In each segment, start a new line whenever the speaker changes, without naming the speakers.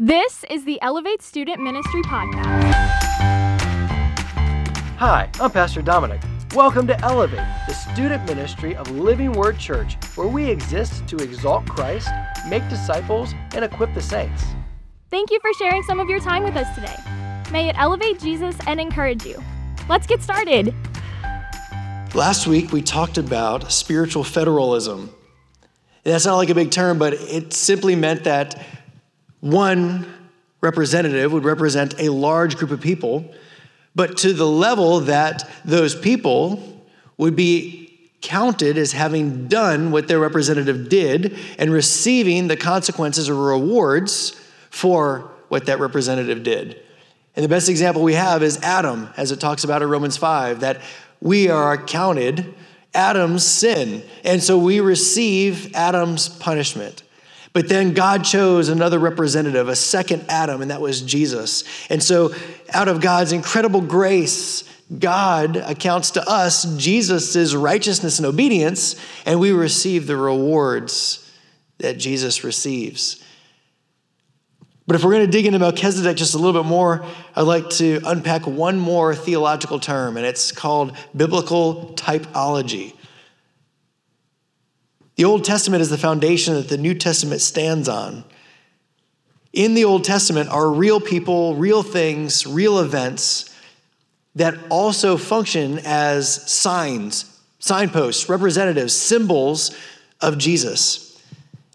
This is the Elevate Student Ministry Podcast.
Hi, I'm Pastor Dominic. Welcome to Elevate, the student ministry of Living Word Church, where we exist to exalt Christ, make disciples, and equip the saints.
Thank you for sharing some of your time with us today. May it elevate Jesus and encourage you. Let's get started.
Last week, we talked about spiritual federalism. That's not like a big term, but it simply meant that one representative would represent a large group of people, but to the level that those people would be counted as having done what their representative did and receiving the consequences or rewards for what that representative did. And the best example we have is Adam, as it talks about in Romans 5, that we are counted Adam's sin. And so we receive Adam's punishment. But then God chose another representative, a second Adam, and that was Jesus. And so, out of God's incredible grace, God accounts to us Jesus' righteousness and obedience, and we receive the rewards that Jesus receives. But if we're going to dig into Melchizedek just a little bit more, I'd like to unpack one more theological term, and it's called biblical typology. The Old Testament is the foundation that the New Testament stands on. In the Old Testament are real people, real things, real events that also function as signs, signposts, representatives, symbols of Jesus.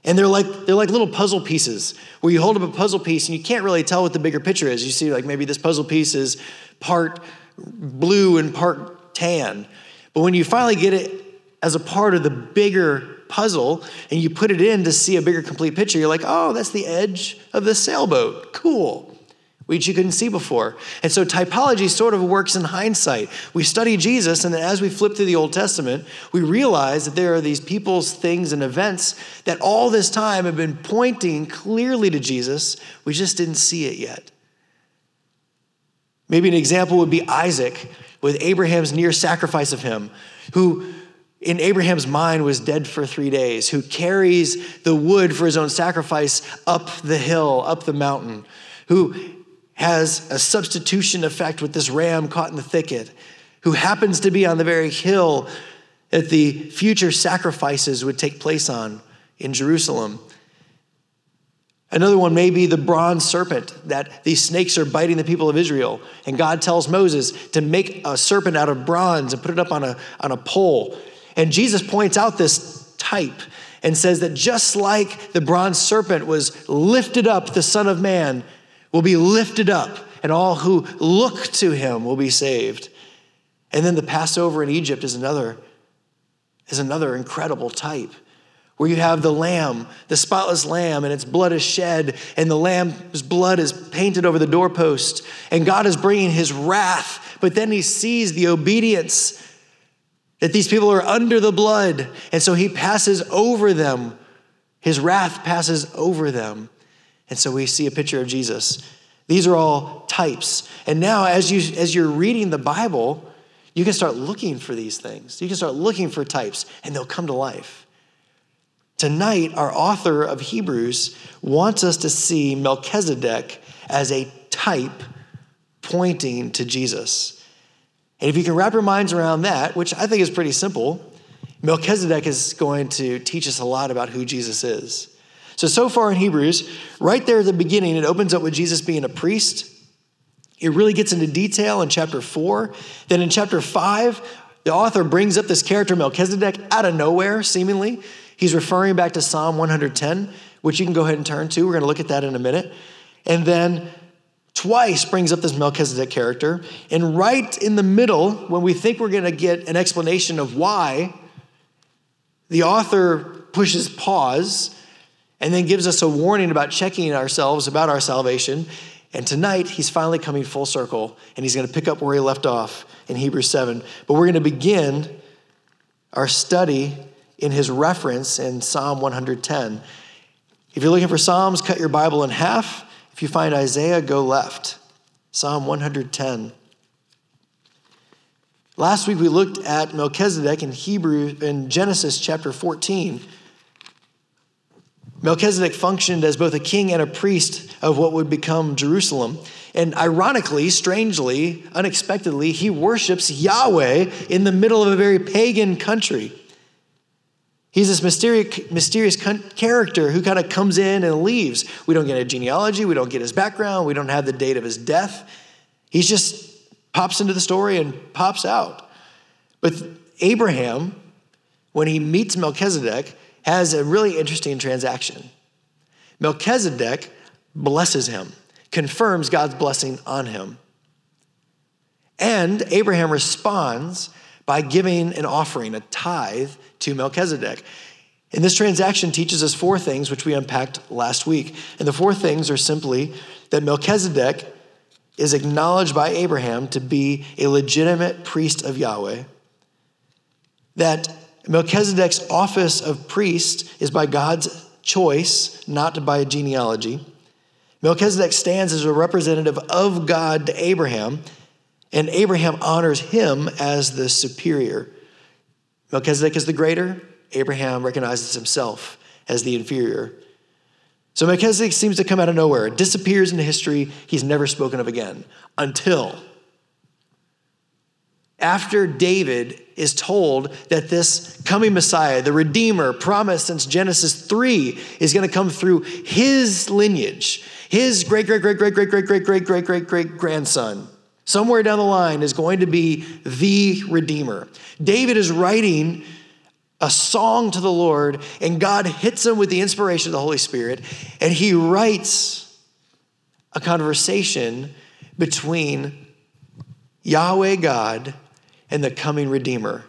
And they're like, they're like little puzzle pieces where you hold up a puzzle piece and you can't really tell what the bigger picture is. You see, like maybe this puzzle piece is part blue and part tan. But when you finally get it as a part of the bigger puzzle and you put it in to see a bigger complete picture, you're like, oh, that's the edge of the sailboat. Cool. Which you couldn't see before. And so typology sort of works in hindsight. We study Jesus, and then as we flip through the Old Testament, we realize that there are these people's things and events that all this time have been pointing clearly to Jesus. We just didn't see it yet. Maybe an example would be Isaac with Abraham's near sacrifice of him, who in Abraham's mind was dead for three days, who carries the wood for his own sacrifice up the hill, up the mountain, who has a substitution effect with this ram caught in the thicket, who happens to be on the very hill that the future sacrifices would take place on in Jerusalem. Another one may be the bronze serpent that these snakes are biting the people of Israel. And God tells Moses to make a serpent out of bronze and put it up on a, on a pole. And Jesus points out this type and says that just like the bronze serpent was lifted up, the Son of Man will be lifted up, and all who look to him will be saved. And then the Passover in Egypt is another, is another incredible type. Where you have the lamb, the spotless lamb, and its blood is shed, and the lamb's blood is painted over the doorpost, and God is bringing his wrath, but then he sees the obedience that these people are under the blood, and so he passes over them. His wrath passes over them. And so we see a picture of Jesus. These are all types. And now, as, you, as you're reading the Bible, you can start looking for these things. You can start looking for types, and they'll come to life. Tonight, our author of Hebrews wants us to see Melchizedek as a type pointing to Jesus. And if you can wrap your minds around that, which I think is pretty simple, Melchizedek is going to teach us a lot about who Jesus is. So, so far in Hebrews, right there at the beginning, it opens up with Jesus being a priest. It really gets into detail in chapter four. Then in chapter five, the author brings up this character, Melchizedek, out of nowhere, seemingly. He's referring back to Psalm 110, which you can go ahead and turn to. We're going to look at that in a minute. And then twice brings up this Melchizedek character. And right in the middle, when we think we're going to get an explanation of why, the author pushes pause and then gives us a warning about checking ourselves about our salvation. And tonight, he's finally coming full circle and he's going to pick up where he left off in Hebrews 7. But we're going to begin our study in his reference in Psalm 110. If you're looking for Psalms, cut your Bible in half if you find Isaiah, go left. Psalm 110. Last week we looked at Melchizedek in Hebrew in Genesis chapter 14. Melchizedek functioned as both a king and a priest of what would become Jerusalem. And ironically, strangely, unexpectedly, he worships Yahweh in the middle of a very pagan country. He's this mysterious, mysterious character who kind of comes in and leaves. We don't get a genealogy, we don't get his background, we don't have the date of his death. He just pops into the story and pops out. But Abraham, when he meets Melchizedek, has a really interesting transaction. Melchizedek blesses him, confirms God's blessing on him. And Abraham responds by giving an offering, a tithe, to Melchizedek. And this transaction teaches us four things, which we unpacked last week. And the four things are simply that Melchizedek is acknowledged by Abraham to be a legitimate priest of Yahweh, that Melchizedek's office of priest is by God's choice, not by genealogy. Melchizedek stands as a representative of God to Abraham, and Abraham honors him as the superior. Melchizedek is the greater, Abraham recognizes himself as the inferior. So Melchizedek seems to come out of nowhere, it disappears into history, he's never spoken of again until after David is told that this coming Messiah, the Redeemer promised since Genesis 3, is going to come through his lineage, his great, great, great, great, great, great, great, great, great, great, great grandson. Somewhere down the line is going to be the Redeemer. David is writing a song to the Lord, and God hits him with the inspiration of the Holy Spirit, and he writes a conversation between Yahweh God and the coming Redeemer.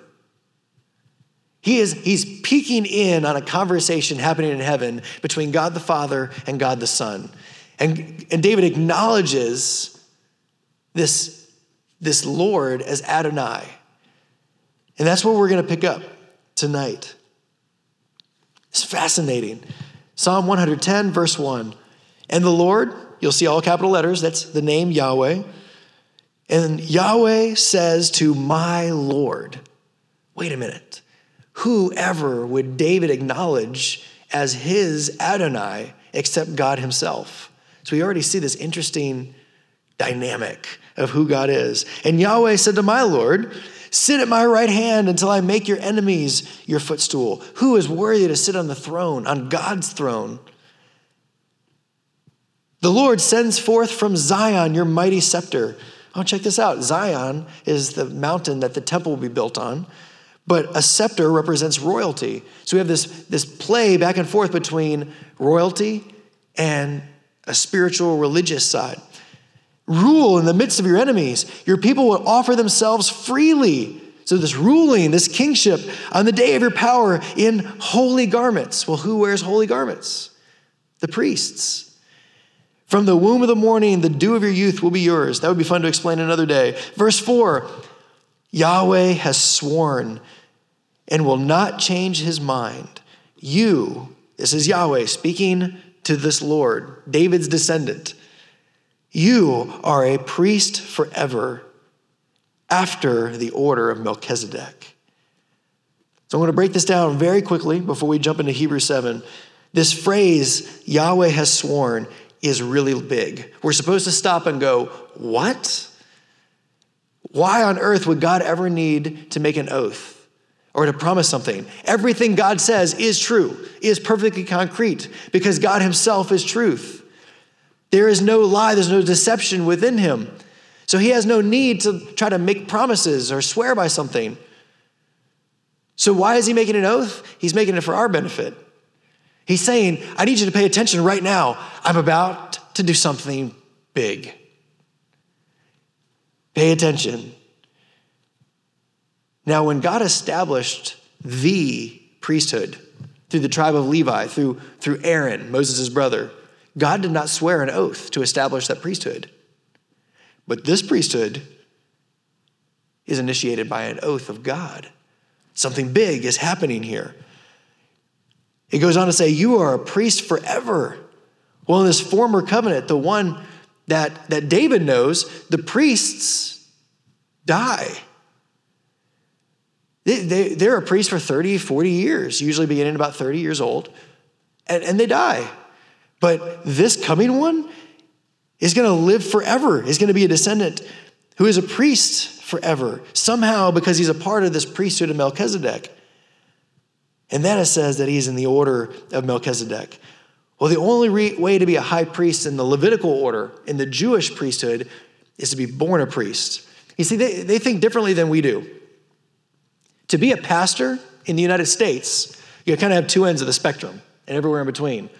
He is, he's peeking in on a conversation happening in heaven between God the Father and God the Son. And, and David acknowledges this, this Lord as Adonai. And that's what we're going to pick up tonight. It's fascinating. Psalm 110, verse 1. And the Lord, you'll see all capital letters, that's the name Yahweh. And Yahweh says to my Lord, wait a minute, whoever would David acknowledge as his Adonai except God himself? So we already see this interesting dynamic of who God is. And Yahweh said to my Lord, Sit at my right hand until I make your enemies your footstool. Who is worthy to sit on the throne, on God's throne? The Lord sends forth from Zion your mighty scepter. Oh, check this out. Zion is the mountain that the temple will be built on, but a scepter represents royalty. So we have this, this play back and forth between royalty and a spiritual religious side. Rule in the midst of your enemies. Your people will offer themselves freely. So, this ruling, this kingship on the day of your power in holy garments. Well, who wears holy garments? The priests. From the womb of the morning, the dew of your youth will be yours. That would be fun to explain another day. Verse 4 Yahweh has sworn and will not change his mind. You, this is Yahweh speaking to this Lord, David's descendant, you are a priest forever after the order of Melchizedek. So I'm going to break this down very quickly before we jump into Hebrews 7. This phrase, Yahweh has sworn, is really big. We're supposed to stop and go, What? Why on earth would God ever need to make an oath or to promise something? Everything God says is true, is perfectly concrete because God Himself is truth. There is no lie, there's no deception within Him. So He has no need to try to make promises or swear by something. So, why is He making an oath? He's making it for our benefit. He's saying, I need you to pay attention right now. I'm about to do something big. Pay attention. Now, when God established the priesthood through the tribe of Levi, through, through Aaron, Moses' brother, God did not swear an oath to establish that priesthood. But this priesthood is initiated by an oath of God. Something big is happening here. It goes on to say, You are a priest forever. Well, in this former covenant, the one that, that David knows, the priests die. They, they, they're a priest for 30, 40 years, usually beginning about 30 years old. and, and they die. But this coming one is going to live forever, is going to be a descendant who is a priest forever, somehow because he's a part of this priesthood of Melchizedek. And then it says that he's in the order of Melchizedek. Well, the only re- way to be a high priest in the Levitical order, in the Jewish priesthood, is to be born a priest. You see, they, they think differently than we do. To be a pastor in the United States, you kind of have two ends of the spectrum and everywhere in between.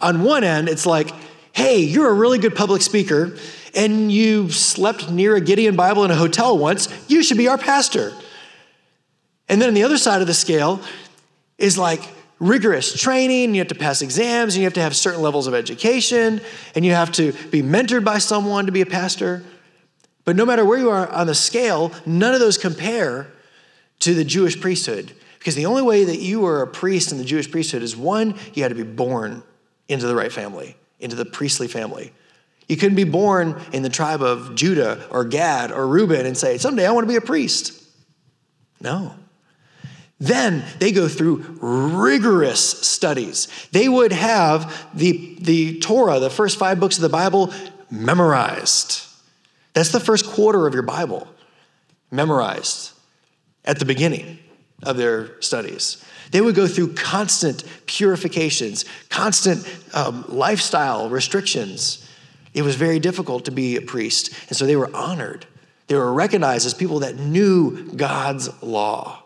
On one end, it's like, hey, you're a really good public speaker and you slept near a Gideon Bible in a hotel once, you should be our pastor. And then on the other side of the scale is like rigorous training, you have to pass exams, and you have to have certain levels of education, and you have to be mentored by someone to be a pastor. But no matter where you are on the scale, none of those compare to the Jewish priesthood. Because the only way that you were a priest in the Jewish priesthood is one, you had to be born into the right family, into the priestly family. You couldn't be born in the tribe of Judah or Gad or Reuben and say, someday I want to be a priest. No. Then they go through rigorous studies. They would have the, the Torah, the first five books of the Bible, memorized. That's the first quarter of your Bible, memorized at the beginning of their studies. They would go through constant purifications, constant um, lifestyle restrictions. It was very difficult to be a priest. And so they were honored. They were recognized as people that knew God's law.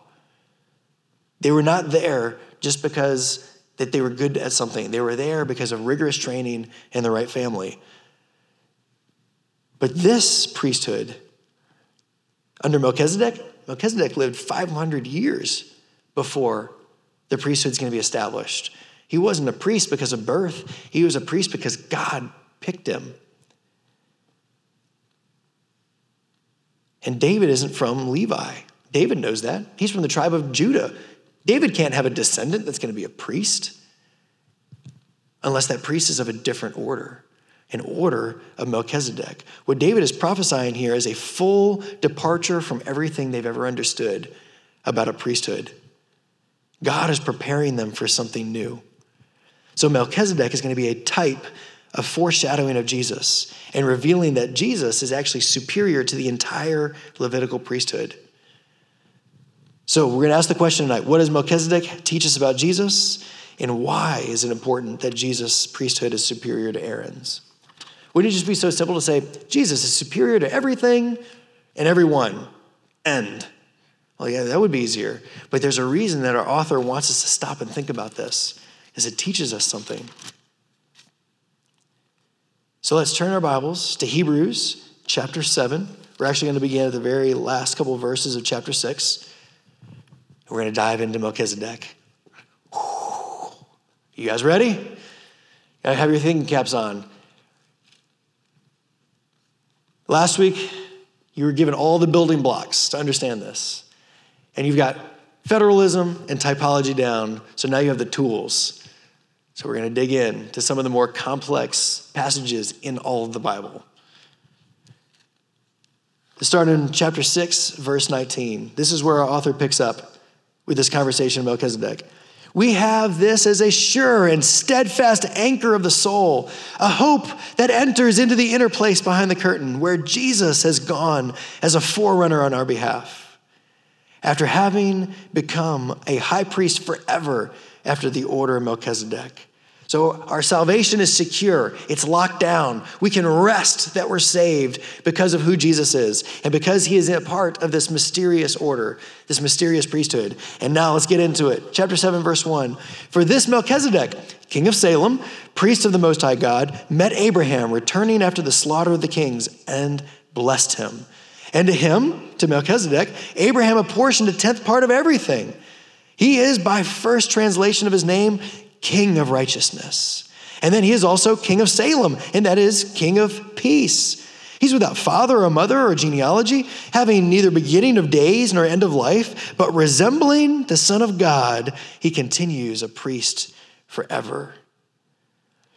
They were not there just because that they were good at something. They were there because of rigorous training and the right family. But this priesthood, under Melchizedek, Melchizedek lived 500 years before the priesthood's going to be established. He wasn't a priest because of birth, he was a priest because God picked him. And David isn't from Levi. David knows that. He's from the tribe of Judah. David can't have a descendant that's going to be a priest unless that priest is of a different order, an order of Melchizedek. What David is prophesying here is a full departure from everything they've ever understood about a priesthood. God is preparing them for something new. So Melchizedek is going to be a type of foreshadowing of Jesus and revealing that Jesus is actually superior to the entire Levitical priesthood. So we're going to ask the question tonight what does Melchizedek teach us about Jesus? And why is it important that Jesus' priesthood is superior to Aaron's? Wouldn't it just be so simple to say, Jesus is superior to everything and everyone? End. Well, yeah, that would be easier. But there's a reason that our author wants us to stop and think about this, because it teaches us something. So let's turn our Bibles to Hebrews chapter 7. We're actually going to begin at the very last couple of verses of chapter 6. We're going to dive into Melchizedek. You guys ready? Have your thinking caps on. Last week, you were given all the building blocks to understand this. And you've got federalism and typology down, so now you have the tools. So we're going to dig in to some of the more complex passages in all of the Bible. Let's start in chapter 6, verse 19. This is where our author picks up with this conversation of Melchizedek. We have this as a sure and steadfast anchor of the soul, a hope that enters into the inner place behind the curtain where Jesus has gone as a forerunner on our behalf. After having become a high priest forever after the order of Melchizedek. So our salvation is secure, it's locked down. We can rest that we're saved because of who Jesus is and because he is a part of this mysterious order, this mysterious priesthood. And now let's get into it. Chapter 7, verse 1. For this Melchizedek, king of Salem, priest of the Most High God, met Abraham returning after the slaughter of the kings and blessed him. And to him, to Melchizedek, Abraham apportioned a tenth part of everything. He is, by first translation of his name, King of righteousness. And then he is also King of Salem, and that is King of peace. He's without father or mother or genealogy, having neither beginning of days nor end of life, but resembling the Son of God, he continues a priest forever.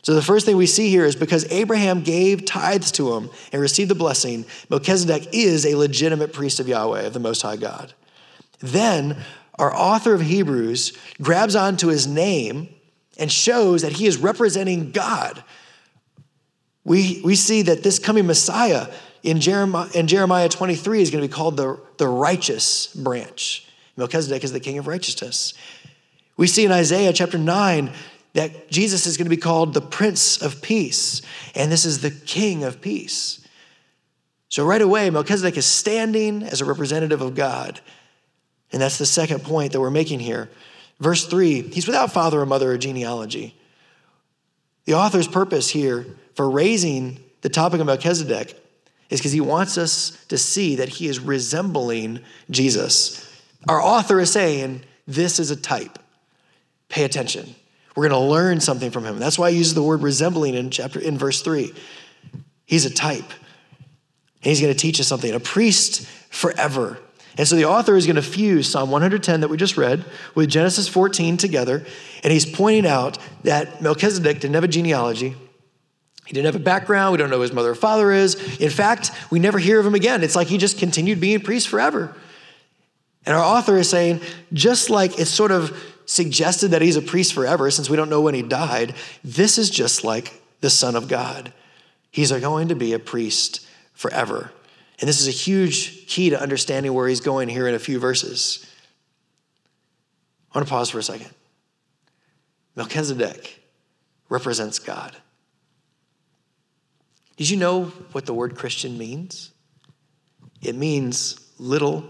So the first thing we see here is because Abraham gave tithes to him and received the blessing, Melchizedek is a legitimate priest of Yahweh, of the Most High God. Then our author of Hebrews grabs onto his name and shows that he is representing God. We, we see that this coming Messiah in Jeremiah, in Jeremiah 23 is going to be called the, the righteous branch. Melchizedek is the king of righteousness. We see in Isaiah chapter 9 that Jesus is going to be called the Prince of Peace, and this is the King of Peace. So, right away, Melchizedek is standing as a representative of God. And that's the second point that we're making here. Verse 3 He's without father or mother or genealogy. The author's purpose here for raising the topic of Melchizedek is because he wants us to see that he is resembling Jesus. Our author is saying, This is a type. Pay attention. We're going to learn something from him. That's why he uses the word resembling in chapter in verse 3. He's a type. And he's going to teach us something. A priest forever. And so the author is going to fuse Psalm 110 that we just read with Genesis 14 together. And he's pointing out that Melchizedek didn't have a genealogy. He didn't have a background. We don't know who his mother or father is. In fact, we never hear of him again. It's like he just continued being priest forever. And our author is saying, just like it's sort of suggested that he's a priest forever since we don't know when he died, this is just like the Son of God. He's going to be a priest forever. And this is a huge key to understanding where he's going here in a few verses. I want to pause for a second. Melchizedek represents God. Did you know what the word Christian means? It means little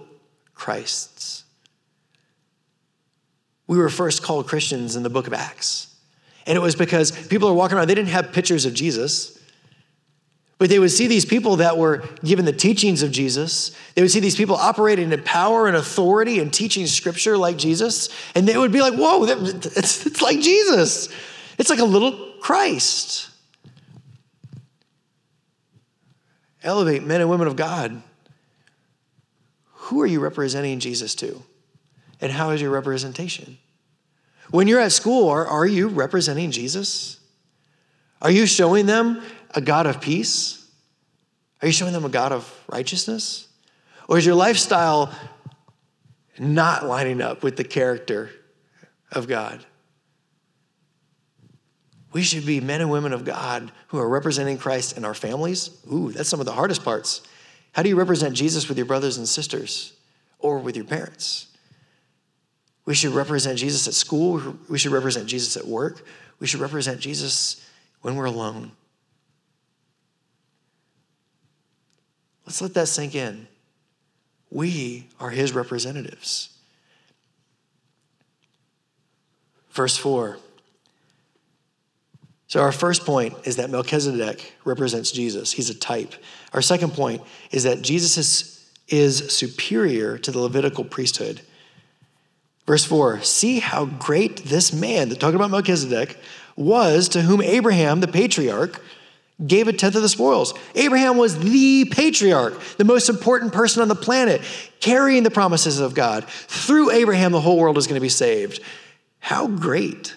Christs. We were first called Christians in the book of Acts. And it was because people are walking around, they didn't have pictures of Jesus. But they would see these people that were given the teachings of Jesus. They would see these people operating in power and authority and teaching scripture like Jesus. And they would be like, whoa, it's, it's like Jesus. It's like a little Christ. Elevate men and women of God. Who are you representing Jesus to? And how is your representation? When you're at school, are, are you representing Jesus? Are you showing them a God of peace? Are you showing them a God of righteousness? Or is your lifestyle not lining up with the character of God? We should be men and women of God who are representing Christ in our families. Ooh, that's some of the hardest parts. How do you represent Jesus with your brothers and sisters or with your parents? We should represent Jesus at school. We should represent Jesus at work. We should represent Jesus when we're alone. Let's let that sink in. We are his representatives. Verse 4. So, our first point is that Melchizedek represents Jesus. He's a type. Our second point is that Jesus is, is superior to the Levitical priesthood. Verse 4 See how great this man, talking about Melchizedek, was to whom Abraham, the patriarch, gave a tenth of the spoils. Abraham was the patriarch, the most important person on the planet, carrying the promises of God. Through Abraham, the whole world is going to be saved. How great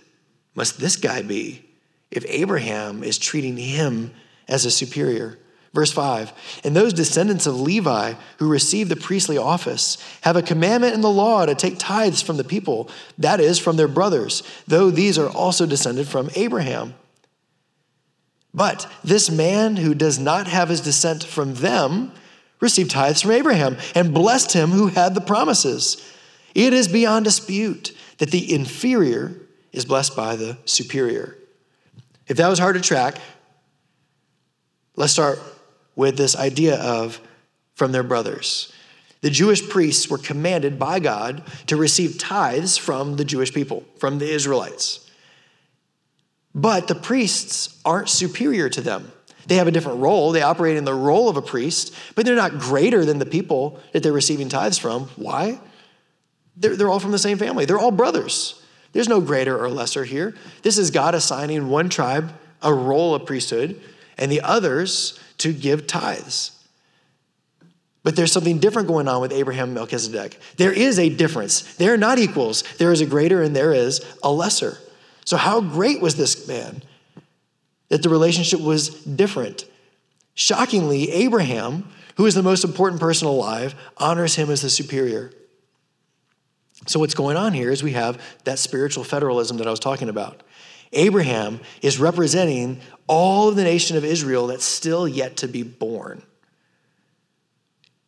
must this guy be if Abraham is treating him as a superior? Verse 5 And those descendants of Levi who received the priestly office have a commandment in the law to take tithes from the people, that is, from their brothers, though these are also descended from Abraham. But this man who does not have his descent from them received tithes from Abraham and blessed him who had the promises. It is beyond dispute that the inferior is blessed by the superior. If that was hard to track, let's start with this idea of from their brothers. The Jewish priests were commanded by God to receive tithes from the Jewish people, from the Israelites. But the priests aren't superior to them. They have a different role. They operate in the role of a priest, but they're not greater than the people that they're receiving tithes from. Why? They're, they're all from the same family, they're all brothers. There's no greater or lesser here. This is God assigning one tribe a role of priesthood and the others to give tithes. But there's something different going on with Abraham and Melchizedek. There is a difference. They're not equals. There is a greater and there is a lesser. So, how great was this man that the relationship was different? Shockingly, Abraham, who is the most important person alive, honors him as the superior. So, what's going on here is we have that spiritual federalism that I was talking about. Abraham is representing all of the nation of Israel that's still yet to be born.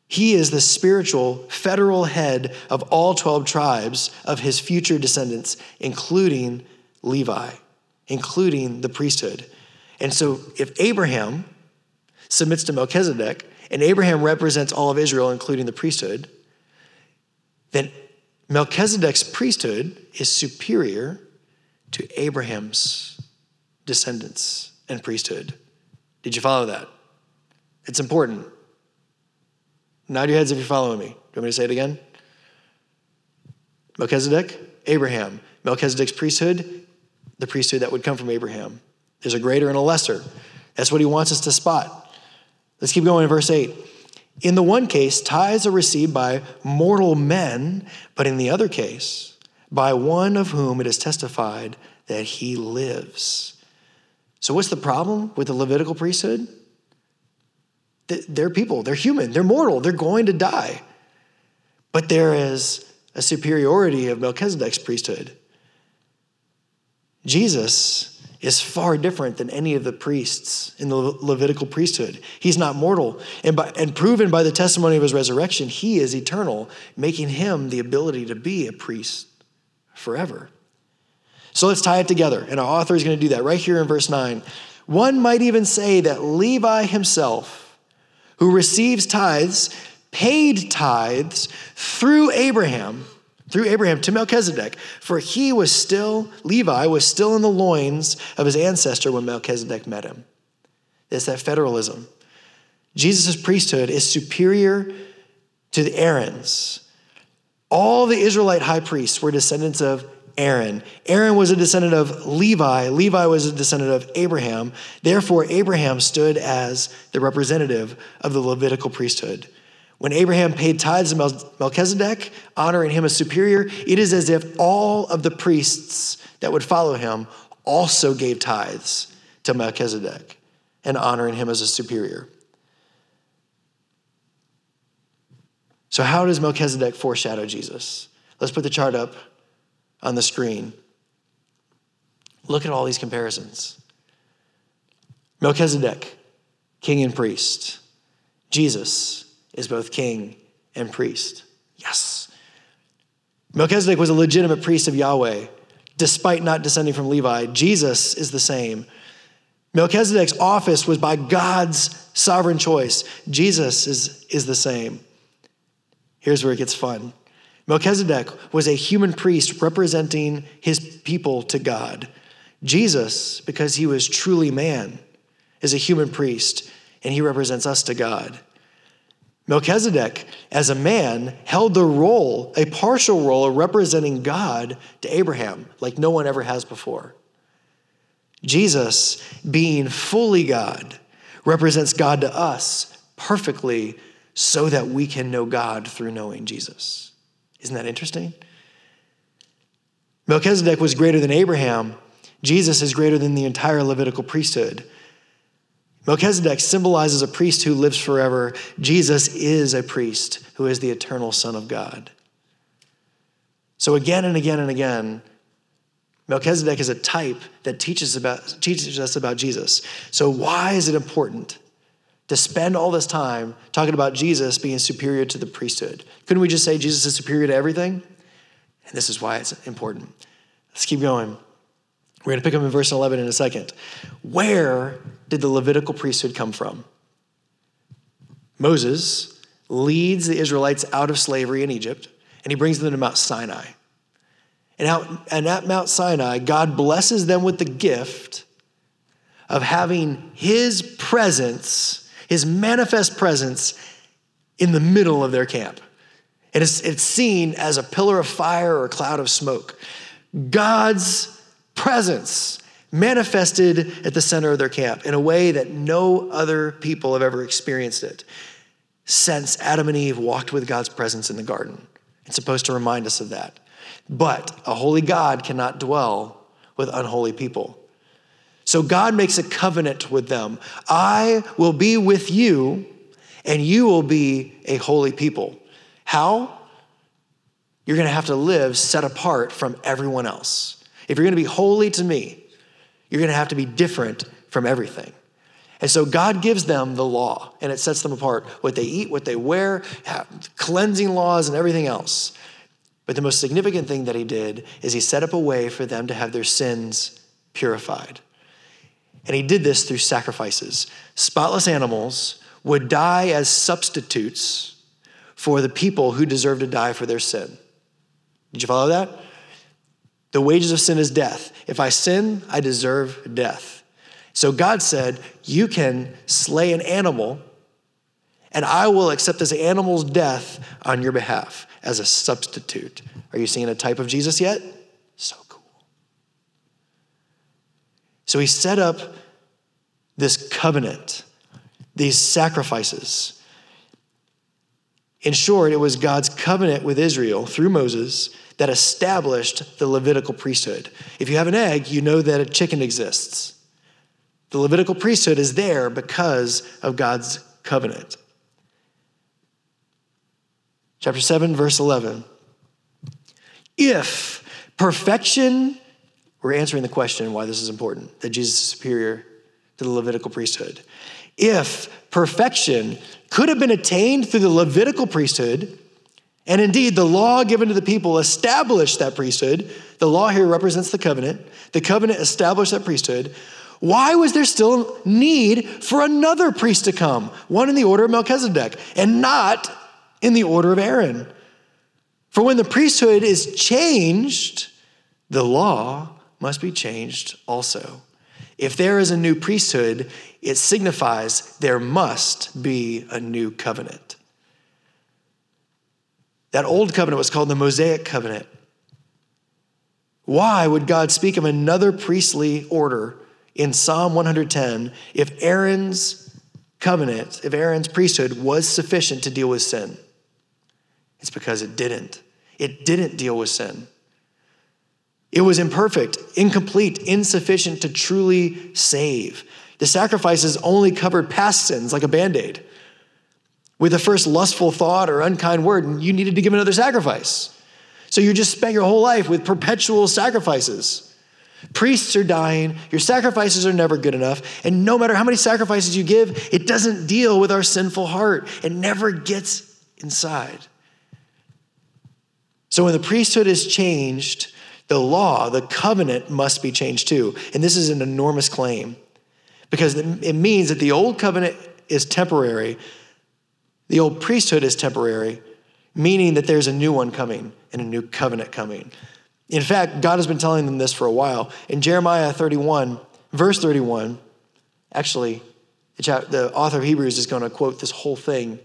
He is the spiritual federal head of all 12 tribes of his future descendants, including Levi, including the priesthood. And so if Abraham submits to Melchizedek, and Abraham represents all of Israel, including the priesthood, then Melchizedek's priesthood is superior to Abraham's descendants and priesthood. Did you follow that? It's important. Nod your heads if you're following me. Do you want me to say it again? Melchizedek, Abraham. Melchizedek's priesthood, the priesthood that would come from Abraham. There's a greater and a lesser. That's what he wants us to spot. Let's keep going in verse 8. In the one case, tithes are received by mortal men, but in the other case, by one of whom it is testified that he lives. So, what's the problem with the Levitical priesthood? They're people, they're human, they're mortal, they're going to die. But there is a superiority of Melchizedek's priesthood. Jesus is far different than any of the priests in the Levitical priesthood. He's not mortal. And, by, and proven by the testimony of his resurrection, he is eternal, making him the ability to be a priest forever. So let's tie it together. And our author is going to do that right here in verse 9. One might even say that Levi himself, who receives tithes, paid tithes through Abraham through Abraham to Melchizedek, for he was still, Levi was still in the loins of his ancestor when Melchizedek met him. It's that federalism. Jesus' priesthood is superior to the Aaron's. All the Israelite high priests were descendants of Aaron. Aaron was a descendant of Levi. Levi was a descendant of Abraham. Therefore, Abraham stood as the representative of the Levitical priesthood. When Abraham paid tithes to Melchizedek, honoring him as superior, it is as if all of the priests that would follow him also gave tithes to Melchizedek and honoring him as a superior. So, how does Melchizedek foreshadow Jesus? Let's put the chart up on the screen. Look at all these comparisons Melchizedek, king and priest. Jesus, is both king and priest. Yes. Melchizedek was a legitimate priest of Yahweh, despite not descending from Levi. Jesus is the same. Melchizedek's office was by God's sovereign choice. Jesus is, is the same. Here's where it gets fun. Melchizedek was a human priest representing his people to God. Jesus, because he was truly man, is a human priest, and he represents us to God. Melchizedek, as a man, held the role, a partial role of representing God to Abraham, like no one ever has before. Jesus, being fully God, represents God to us perfectly so that we can know God through knowing Jesus. Isn't that interesting? Melchizedek was greater than Abraham. Jesus is greater than the entire Levitical priesthood. Melchizedek symbolizes a priest who lives forever. Jesus is a priest who is the eternal Son of God. So, again and again and again, Melchizedek is a type that teaches, about, teaches us about Jesus. So, why is it important to spend all this time talking about Jesus being superior to the priesthood? Couldn't we just say Jesus is superior to everything? And this is why it's important. Let's keep going. We're going to pick up in verse 11 in a second. Where did the Levitical priesthood come from? Moses leads the Israelites out of slavery in Egypt, and he brings them to Mount Sinai. And, out, and at Mount Sinai, God blesses them with the gift of having his presence, his manifest presence, in the middle of their camp. And it's, it's seen as a pillar of fire or a cloud of smoke. God's presence manifested at the center of their camp in a way that no other people have ever experienced it since Adam and Eve walked with God's presence in the garden. It's supposed to remind us of that. But a holy God cannot dwell with unholy people. So God makes a covenant with them. I will be with you, and you will be a holy people. How? You're going to have to live set apart from everyone else. If you're going to be holy to me, You're going to have to be different from everything. And so God gives them the law, and it sets them apart what they eat, what they wear, cleansing laws, and everything else. But the most significant thing that He did is He set up a way for them to have their sins purified. And He did this through sacrifices. Spotless animals would die as substitutes for the people who deserve to die for their sin. Did you follow that? The wages of sin is death. If I sin, I deserve death. So God said, You can slay an animal, and I will accept this animal's death on your behalf as a substitute. Are you seeing a type of Jesus yet? So cool. So he set up this covenant, these sacrifices. In short, it was God's covenant with Israel through Moses that established the Levitical priesthood. If you have an egg, you know that a chicken exists. The Levitical priesthood is there because of God's covenant. Chapter 7, verse 11. If perfection, we're answering the question why this is important, that Jesus is superior to the Levitical priesthood. If perfection could have been attained through the Levitical priesthood, and indeed the law given to the people established that priesthood, the law here represents the covenant, the covenant established that priesthood. Why was there still need for another priest to come, one in the order of Melchizedek, and not in the order of Aaron? For when the priesthood is changed, the law must be changed also. If there is a new priesthood, it signifies there must be a new covenant. That old covenant was called the Mosaic covenant. Why would God speak of another priestly order in Psalm 110 if Aaron's covenant, if Aaron's priesthood was sufficient to deal with sin? It's because it didn't. It didn't deal with sin. It was imperfect, incomplete, insufficient to truly save. The sacrifices only covered past sins like a band aid. With the first lustful thought or unkind word, and you needed to give another sacrifice. So you just spent your whole life with perpetual sacrifices. Priests are dying, your sacrifices are never good enough, and no matter how many sacrifices you give, it doesn't deal with our sinful heart. It never gets inside. So when the priesthood is changed, the law, the covenant must be changed too. And this is an enormous claim because it means that the old covenant is temporary, the old priesthood is temporary, meaning that there's a new one coming and a new covenant coming. In fact, God has been telling them this for a while. In Jeremiah 31, verse 31, actually, the author of Hebrews is going to quote this whole thing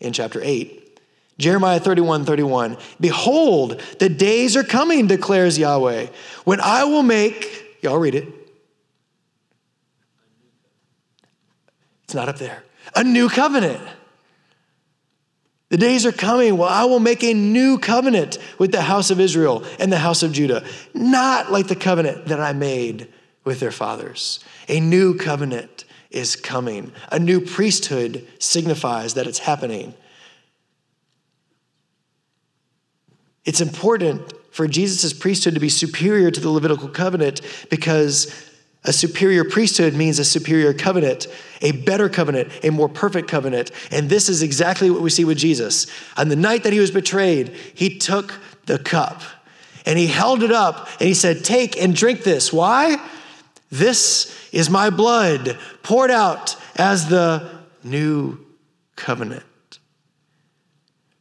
in chapter 8. Jeremiah 31, 31. Behold, the days are coming, declares Yahweh, when I will make, y'all read it. It's not up there. A new covenant. The days are coming Well, I will make a new covenant with the house of Israel and the house of Judah, not like the covenant that I made with their fathers. A new covenant is coming. A new priesthood signifies that it's happening. It's important for Jesus' priesthood to be superior to the Levitical covenant because a superior priesthood means a superior covenant, a better covenant, a more perfect covenant. And this is exactly what we see with Jesus. On the night that he was betrayed, he took the cup and he held it up and he said, Take and drink this. Why? This is my blood poured out as the new covenant.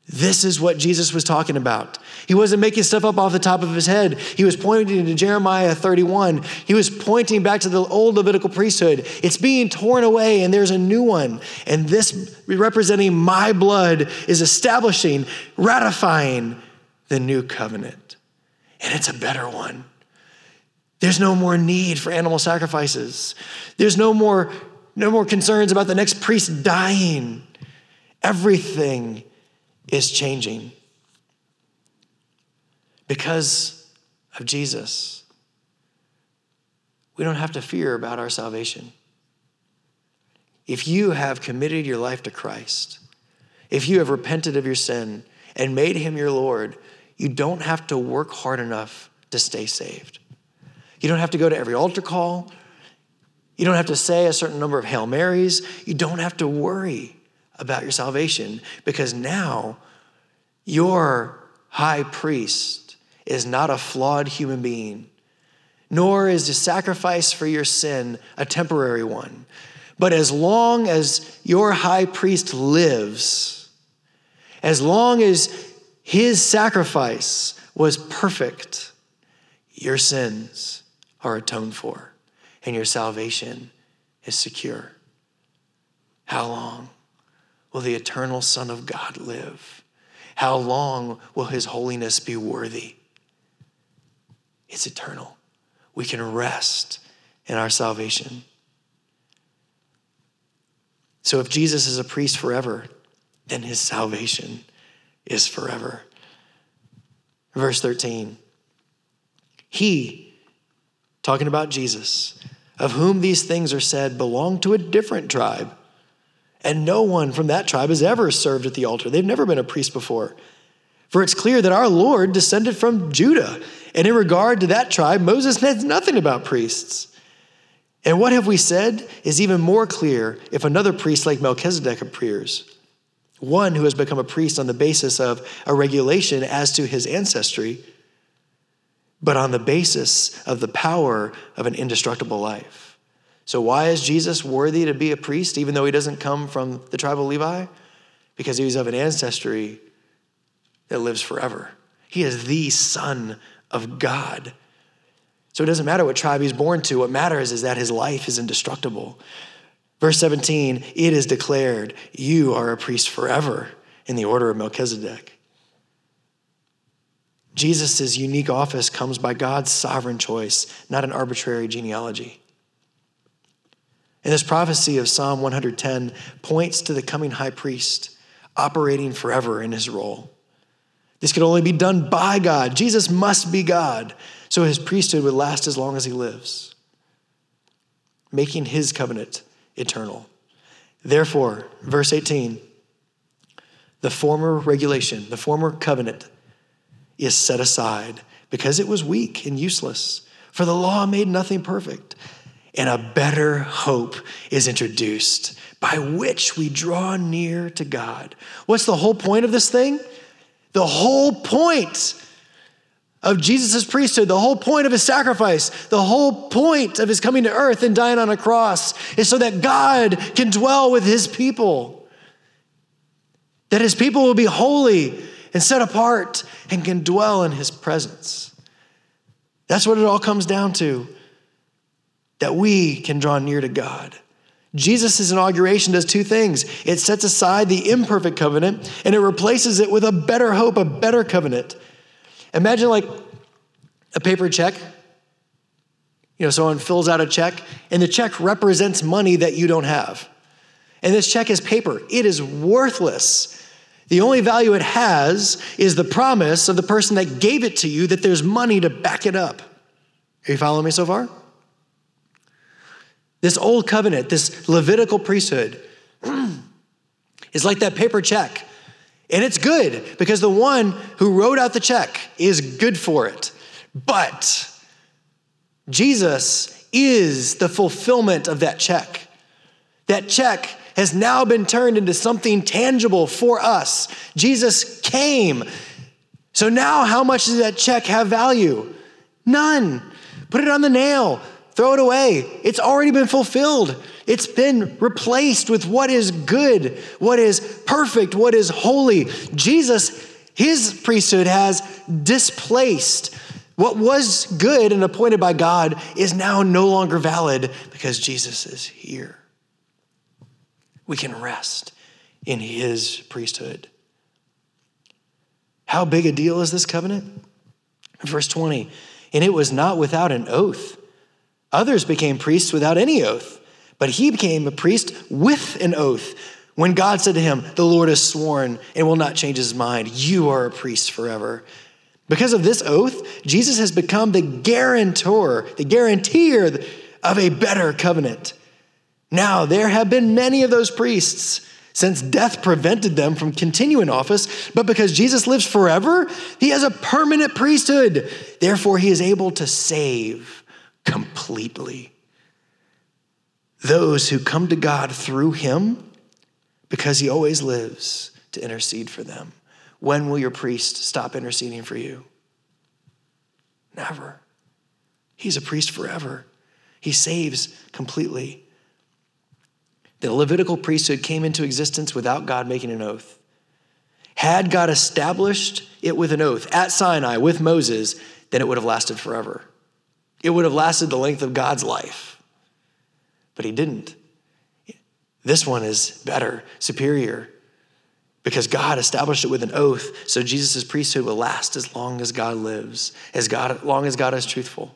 This is what Jesus was talking about. He wasn't making stuff up off the top of his head. He was pointing to Jeremiah 31. He was pointing back to the old Levitical priesthood. It's being torn away, and there's a new one. And this, representing my blood, is establishing, ratifying the new covenant. And it's a better one. There's no more need for animal sacrifices. There's no more, no more concerns about the next priest dying. Everything is changing because of Jesus. We don't have to fear about our salvation. If you have committed your life to Christ, if you have repented of your sin and made him your Lord, you don't have to work hard enough to stay saved. You don't have to go to every altar call. You don't have to say a certain number of Hail Marys. You don't have to worry about your salvation because now your high priest is not a flawed human being, nor is the sacrifice for your sin a temporary one. But as long as your high priest lives, as long as his sacrifice was perfect, your sins are atoned for and your salvation is secure. How long will the eternal Son of God live? How long will his holiness be worthy? It's eternal. We can rest in our salvation. So if Jesus is a priest forever, then his salvation is forever. Verse 13. He, talking about Jesus, of whom these things are said, belonged to a different tribe. And no one from that tribe has ever served at the altar. They've never been a priest before. For it's clear that our Lord descended from Judah. And in regard to that tribe, Moses says nothing about priests. And what have we said is even more clear if another priest like Melchizedek appears, one who has become a priest on the basis of a regulation as to his ancestry, but on the basis of the power of an indestructible life. So, why is Jesus worthy to be a priest, even though he doesn't come from the tribe of Levi? Because he's of an ancestry that lives forever. He is the Son of God. So it doesn't matter what tribe he's born to. What matters is that his life is indestructible. Verse 17, it is declared, You are a priest forever in the order of Melchizedek. Jesus' unique office comes by God's sovereign choice, not an arbitrary genealogy. And this prophecy of Psalm 110 points to the coming high priest operating forever in his role. This could only be done by God. Jesus must be God so his priesthood would last as long as he lives, making his covenant eternal. Therefore, verse 18, the former regulation, the former covenant is set aside because it was weak and useless, for the law made nothing perfect. And a better hope is introduced by which we draw near to God. What's the whole point of this thing? The whole point of Jesus' priesthood, the whole point of his sacrifice, the whole point of his coming to earth and dying on a cross is so that God can dwell with his people. That his people will be holy and set apart and can dwell in his presence. That's what it all comes down to that we can draw near to God. Jesus' inauguration does two things it sets aside the imperfect covenant and it replaces it with a better hope, a better covenant. Imagine like a paper check. You know, someone fills out a check, and the check represents money that you don't have. And this check is paper, it is worthless. The only value it has is the promise of the person that gave it to you that there's money to back it up. Are you following me so far? This old covenant, this Levitical priesthood, is like that paper check. And it's good because the one who wrote out the check is good for it. But Jesus is the fulfillment of that check. That check has now been turned into something tangible for us. Jesus came. So now, how much does that check have value? None. Put it on the nail, throw it away. It's already been fulfilled. It's been replaced with what is good, what is perfect, what is holy. Jesus, his priesthood has displaced what was good and appointed by God is now no longer valid because Jesus is here. We can rest in his priesthood. How big a deal is this covenant? Verse 20, and it was not without an oath. Others became priests without any oath. But he became a priest with an oath. When God said to him, The Lord has sworn and will not change his mind, you are a priest forever. Because of this oath, Jesus has become the guarantor, the guarantor of a better covenant. Now, there have been many of those priests since death prevented them from continuing office, but because Jesus lives forever, he has a permanent priesthood. Therefore, he is able to save completely. Those who come to God through him, because he always lives to intercede for them. When will your priest stop interceding for you? Never. He's a priest forever. He saves completely. The Levitical priesthood came into existence without God making an oath. Had God established it with an oath at Sinai with Moses, then it would have lasted forever. It would have lasted the length of God's life. But he didn't. This one is better, superior, because God established it with an oath, so Jesus' priesthood will last as long as God lives, as God, long as God is truthful.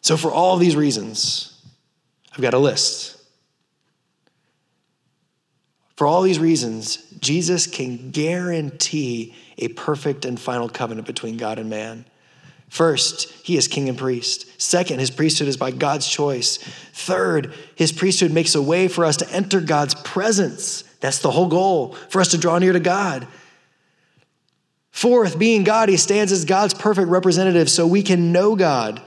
So, for all these reasons, I've got a list. For all these reasons, Jesus can guarantee a perfect and final covenant between God and man. First, he is king and priest. Second, his priesthood is by God's choice. Third, his priesthood makes a way for us to enter God's presence. That's the whole goal, for us to draw near to God. Fourth, being God, he stands as God's perfect representative so we can know God.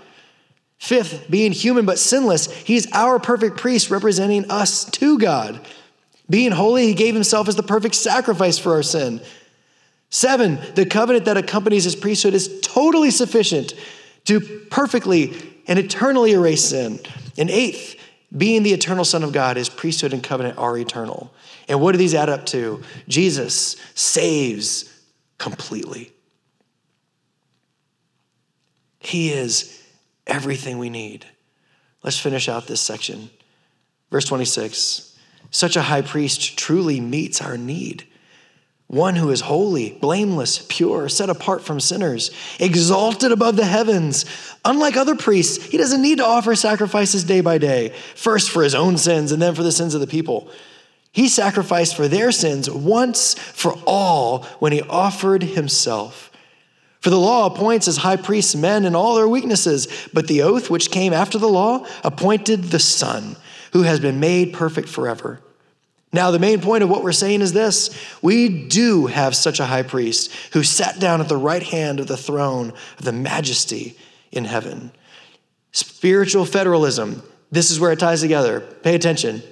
Fifth, being human but sinless, he's our perfect priest representing us to God. Being holy, he gave himself as the perfect sacrifice for our sin. Seven, the covenant that accompanies his priesthood is totally sufficient to perfectly and eternally erase sin. And eighth, being the eternal Son of God, his priesthood and covenant are eternal. And what do these add up to? Jesus saves completely. He is everything we need. Let's finish out this section. Verse 26 Such a high priest truly meets our need. One who is holy, blameless, pure, set apart from sinners, exalted above the heavens. Unlike other priests, he doesn't need to offer sacrifices day by day, first for his own sins and then for the sins of the people. He sacrificed for their sins once for all when he offered himself. For the law appoints as high priests men in all their weaknesses, but the oath which came after the law appointed the Son, who has been made perfect forever. Now, the main point of what we're saying is this we do have such a high priest who sat down at the right hand of the throne of the majesty in heaven. Spiritual federalism, this is where it ties together. Pay attention.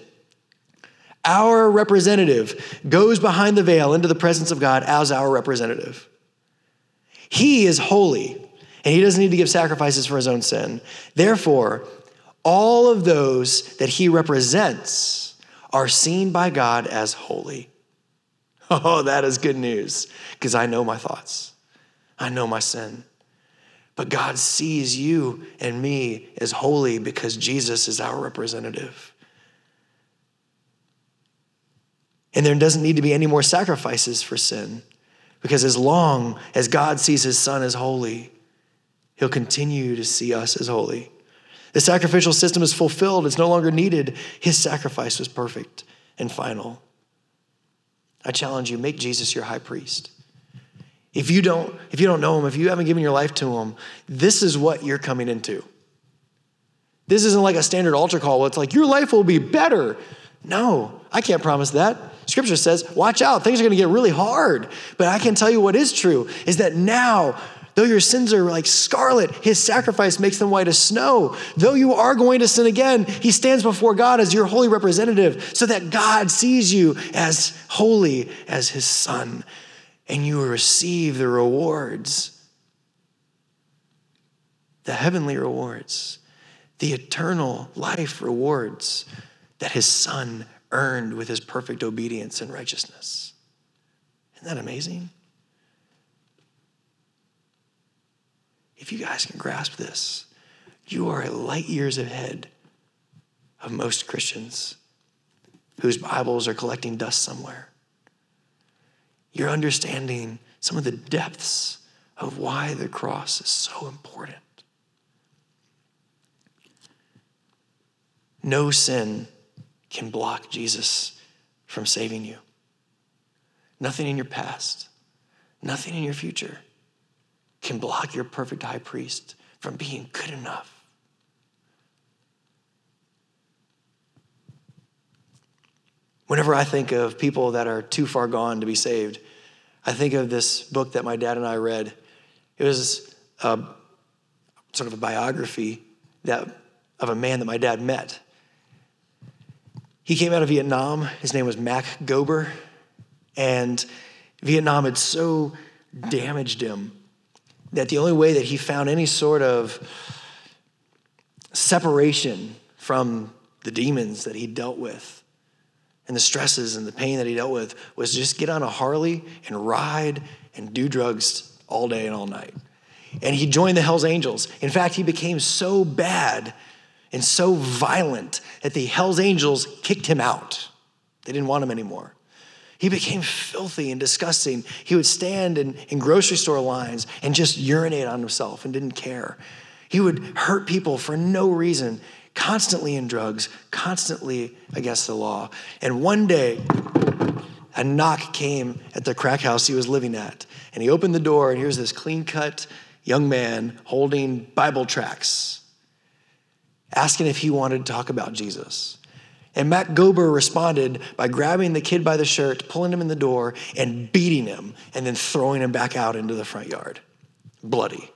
Our representative goes behind the veil into the presence of God as our representative. He is holy, and he doesn't need to give sacrifices for his own sin. Therefore, all of those that he represents are seen by God as holy. Oh, that is good news because I know my thoughts, I know my sin. But God sees you and me as holy because Jesus is our representative. And there doesn't need to be any more sacrifices for sin because as long as God sees his son as holy, he'll continue to see us as holy. The sacrificial system is fulfilled, it's no longer needed. His sacrifice was perfect and final. I challenge you, make Jesus your high priest. If you don't, if you don't know him, if you haven't given your life to him, this is what you're coming into. This isn't like a standard altar call where it's like, your life will be better. No, I can't promise that. Scripture says, watch out, things are gonna get really hard. But I can tell you what is true is that now Though your sins are like scarlet, his sacrifice makes them white as snow. Though you are going to sin again, he stands before God as your holy representative so that God sees you as holy as his son and you receive the rewards, the heavenly rewards, the eternal life rewards that his son earned with his perfect obedience and righteousness. Isn't that amazing? If you guys can grasp this, you are light years ahead of most Christians whose Bibles are collecting dust somewhere. You're understanding some of the depths of why the cross is so important. No sin can block Jesus from saving you. Nothing in your past, nothing in your future can block your perfect high priest from being good enough. Whenever I think of people that are too far gone to be saved, I think of this book that my dad and I read. It was a, sort of a biography that, of a man that my dad met. He came out of Vietnam. His name was Mac Gober. And Vietnam had so damaged him that the only way that he found any sort of separation from the demons that he dealt with and the stresses and the pain that he dealt with was just get on a Harley and ride and do drugs all day and all night. And he joined the Hells Angels. In fact, he became so bad and so violent that the Hells Angels kicked him out. They didn't want him anymore. He became filthy and disgusting. He would stand in, in grocery store lines and just urinate on himself and didn't care. He would hurt people for no reason, constantly in drugs, constantly against the law. And one day, a knock came at the crack house he was living at. And he opened the door, and here's this clean cut young man holding Bible tracts, asking if he wanted to talk about Jesus. And Mac Gober responded by grabbing the kid by the shirt, pulling him in the door, and beating him, and then throwing him back out into the front yard, bloody.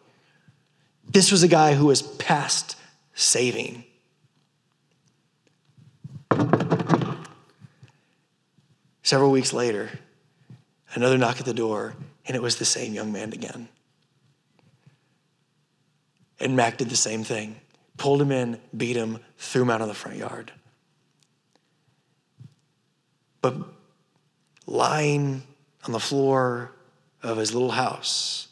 This was a guy who was past saving. Several weeks later, another knock at the door, and it was the same young man again. And Mac did the same thing pulled him in, beat him, threw him out on the front yard. But lying on the floor of his little house,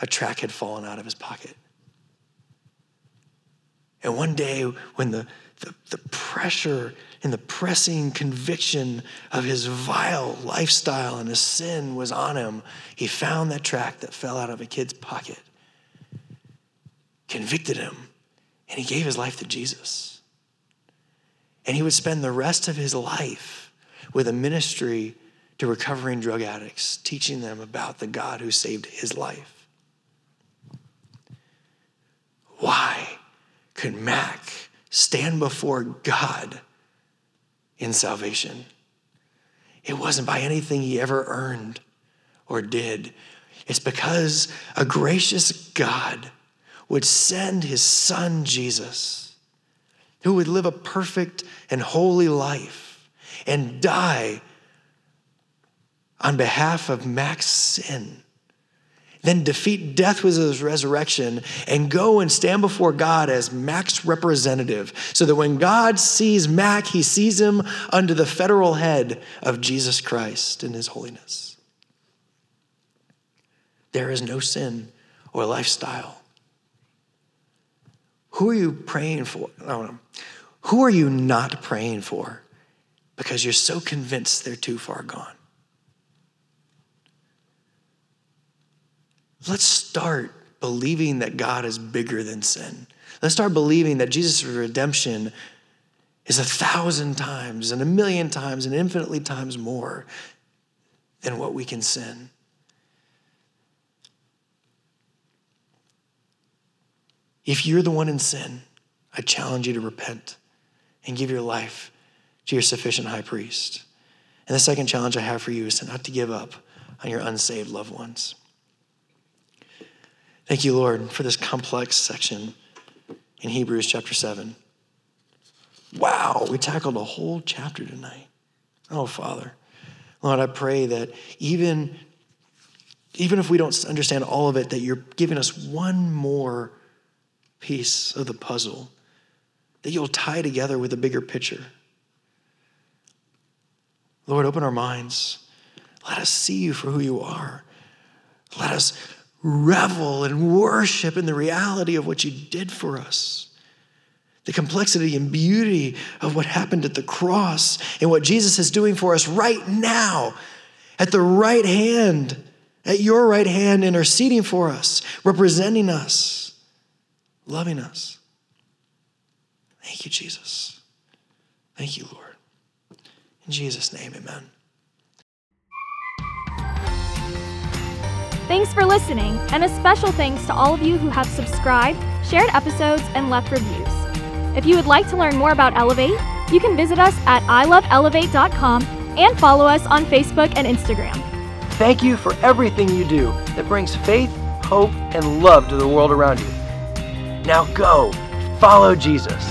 a track had fallen out of his pocket. And one day, when the, the, the, pressure and the pressing conviction of his vile lifestyle and his sin was on him, he found that track that fell out of a kid's pocket, convicted him, and he gave his life to Jesus. And he would spend the rest of his life with a ministry to recovering drug addicts, teaching them about the God who saved his life. Why could Mac stand before God in salvation? It wasn't by anything he ever earned or did. It's because a gracious God would send his son Jesus, who would live a perfect and holy life and die on behalf of Mac's sin then defeat death with his resurrection, and go and stand before God as Mac's representative, so that when God sees Mac, he sees him under the federal head of Jesus Christ in his holiness. There is no sin or lifestyle. Who are you praying for? No. Who are you not praying for because you're so convinced they're too far gone? Let's start believing that God is bigger than sin. Let's start believing that Jesus' redemption is a thousand times and a million times and infinitely times more than what we can sin. If you're the one in sin, I challenge you to repent and give your life to your sufficient high priest. And the second challenge I have for you is to not to give up on your unsaved loved ones. Thank you, Lord, for this complex section in Hebrews chapter 7. Wow, we tackled a whole chapter tonight. Oh, Father. Lord, I pray that even, even if we don't understand all of it, that you're giving us one more piece of the puzzle that you'll tie together with a bigger picture. Lord, open our minds. Let us see you for who you are. Let us revel and worship in the reality of what you did for us. The complexity and beauty of what happened at the cross and what Jesus is doing for us right now at the right hand, at your right hand, interceding for us, representing us, loving us. Thank you, Jesus. Thank you, Lord. In Jesus' name, amen.
Thanks for listening, and a special thanks to all of you who have subscribed, shared episodes, and left reviews. If you would like to learn more about Elevate, you can visit us at iloveelevate.com and follow us on Facebook and Instagram.
Thank you for everything you do that brings faith,
hope and love to the world around you. Now go, follow Jesus.